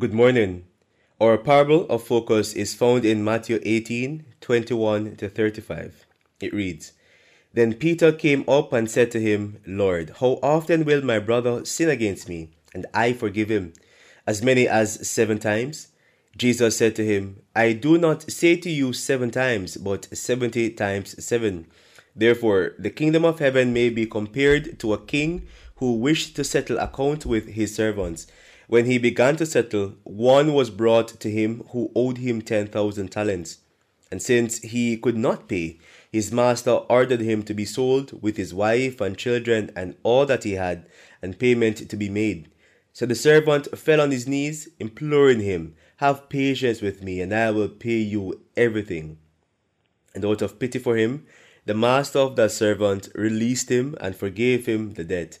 Good morning. Our parable of focus is found in Matthew 18 21 to 35. It reads Then Peter came up and said to him, Lord, how often will my brother sin against me, and I forgive him? As many as seven times? Jesus said to him, I do not say to you seven times, but seventy times seven. Therefore, the kingdom of heaven may be compared to a king who wished to settle account with his servants. When he began to settle, one was brought to him who owed him ten thousand talents. And since he could not pay, his master ordered him to be sold with his wife and children and all that he had, and payment to be made. So the servant fell on his knees, imploring him, Have patience with me, and I will pay you everything. And out of pity for him, the master of that servant released him and forgave him the debt.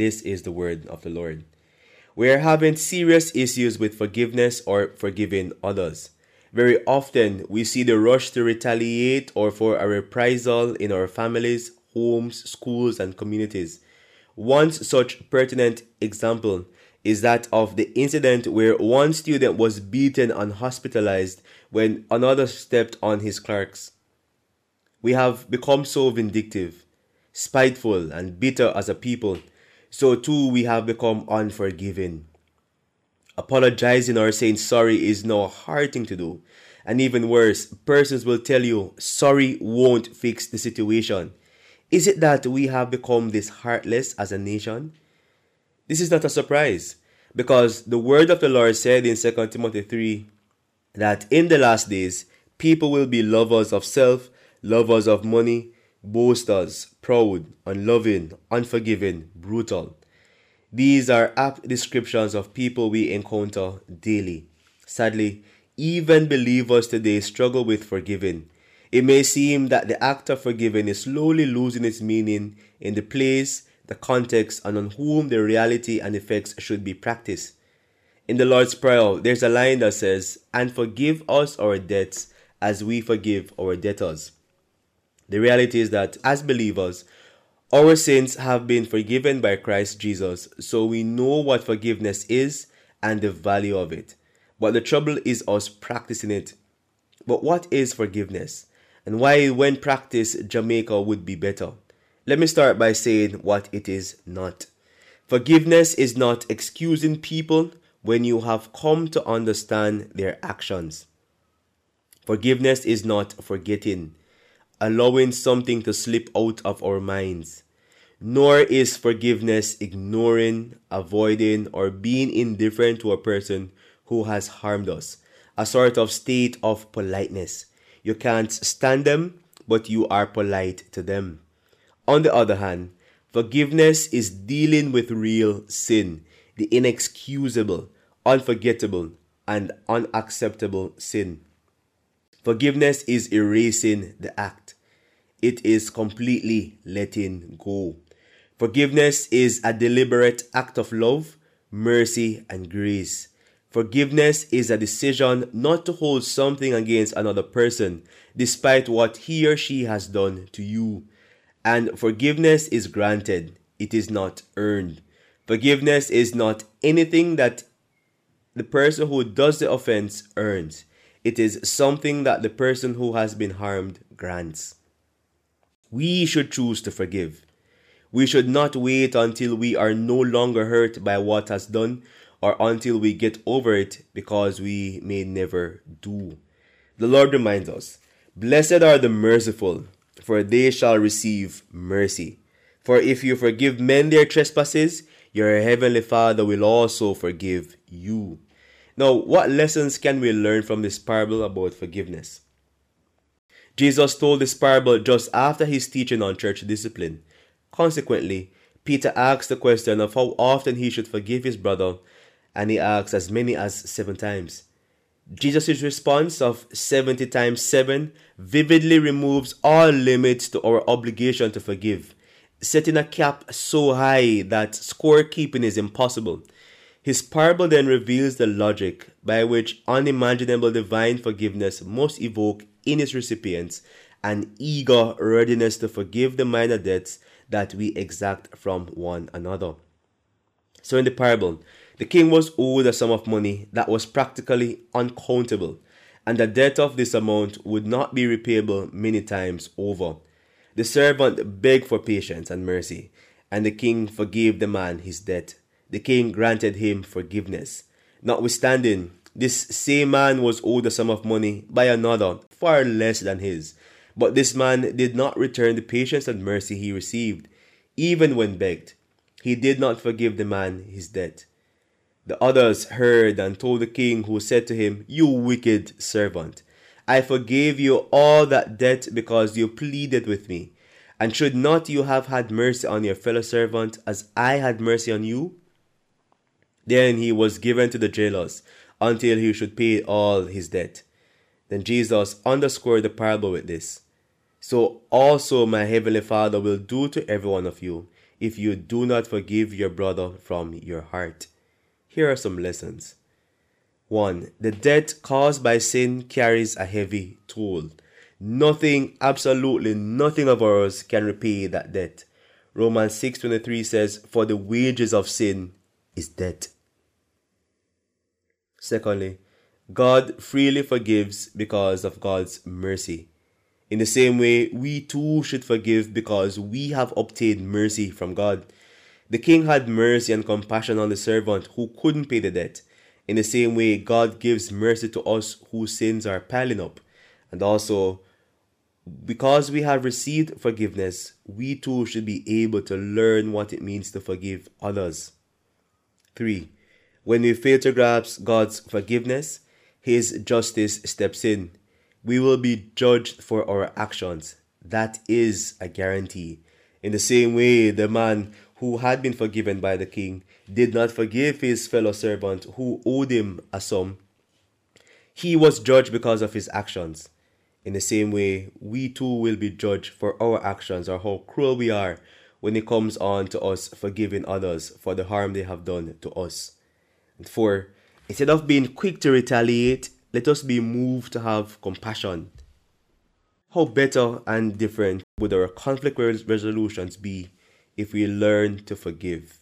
This is the word of the Lord. We are having serious issues with forgiveness or forgiving others. Very often, we see the rush to retaliate or for a reprisal in our families, homes, schools, and communities. One such pertinent example is that of the incident where one student was beaten and hospitalized when another stepped on his Clarks. We have become so vindictive, spiteful, and bitter as a people, so too we have become unforgiving. Apologizing or saying sorry is now a hard thing to do. And even worse, persons will tell you sorry won't fix the situation. Is it that we have become this heartless as a nation? This is not a surprise because the word of the Lord said in 2 Timothy 3 that in the last days people will be lovers of self, lovers of money, boasters, proud, unloving, unforgiving, brutal. These are apt descriptions of people we encounter daily. Sadly, even believers today struggle with forgiving. It may seem that the act of forgiving is slowly losing its meaning in the place, the context, and on whom the reality and effects should be practiced. In the Lord's Prayer, there's a line that says, And forgive us our debts as we forgive our debtors. The reality is that as believers, our sins have been forgiven by Christ Jesus, so we know what forgiveness is and the value of it. But the trouble is us practicing it. But what is forgiveness? And why, when practiced, Jamaica would be better? Let me start by saying what it is not. Forgiveness is not excusing people when you have come to understand their actions. Forgiveness is not forgetting, allowing something to slip out of our minds. Nor is forgiveness ignoring, avoiding, or being indifferent to a person who has harmed us, a sort of state of politeness. You can't stand them, but you are polite to them. On the other hand, forgiveness is dealing with real sin, the inexcusable, unforgettable, and unacceptable sin. Forgiveness is erasing the act. It is completely letting go. Forgiveness is a deliberate act of love, mercy, and grace. Forgiveness is a decision not to hold something against another person despite what he or she has done to you. And forgiveness is granted, it is not earned. Forgiveness is not anything that the person who does the offense earns. It is something that the person who has been harmed grants. We should choose to forgive. We should not wait until we are no longer hurt by what has done or until we get over it because we may never do. The Lord reminds us Blessed are the merciful, for they shall receive mercy. For if you forgive men their trespasses, your heavenly Father will also forgive you. Now, what lessons can we learn from this parable about forgiveness? Jesus told this parable just after his teaching on church discipline. Consequently, Peter asks the question of how often he should forgive his brother, and he asks as many as seven times. Jesus' response of 70 times 7 vividly removes all limits to our obligation to forgive, setting a cap so high that scorekeeping is impossible. His parable then reveals the logic by which unimaginable divine forgiveness must evoke in its recipients an eager readiness to forgive the minor debts that we exact from one another. So, in the parable, the king was owed a sum of money that was practically uncountable, and the debt of this amount would not be repayable many times over. The servant begged for patience and mercy, and the king forgave the man his debt the king granted him forgiveness. Notwithstanding, this same man was owed a sum of money by another far less than his. But this man did not return the patience and mercy he received, even when begged. He did not forgive the man his debt. The others heard and told the king, who said to him, You wicked servant, I forgave you all that debt because you pleaded with me. And should not you have had mercy on your fellow servant as I had mercy on you? Then he was given to the jailers until he should pay all his debt. Then Jesus underscored the parable with this So also my heavenly Father will do to every one of you if you do not forgive your brother from your heart. Here are some lessons. 1. The debt caused by sin carries a heavy toll. Nothing, absolutely nothing of ours can repay that debt. Romans 6:23 says, "For the wages of sin is death." Secondly, God freely forgives because of God's mercy. In the same way, we too should forgive because we have obtained mercy from God. The king had mercy and compassion on the servant who couldn't pay the debt. In the same way, God gives mercy to us whose sins are piling up. And also, because we have received forgiveness, we too should be able to learn what it means to forgive others. 3. When we fail to grasp God's forgiveness, His justice steps in. We will be judged for our actions. That is a guarantee. In the same way, the man who had been forgiven by the king did not forgive his fellow servant who owed him a sum. He was judged because of his actions. In the same way, we too will be judged for our actions or how cruel we are when it comes on to us forgiving others for the harm they have done to us. And four, instead of being quick to retaliate, let us be moved to have compassion. How better and different would our conflict resolutions be if we learn to forgive?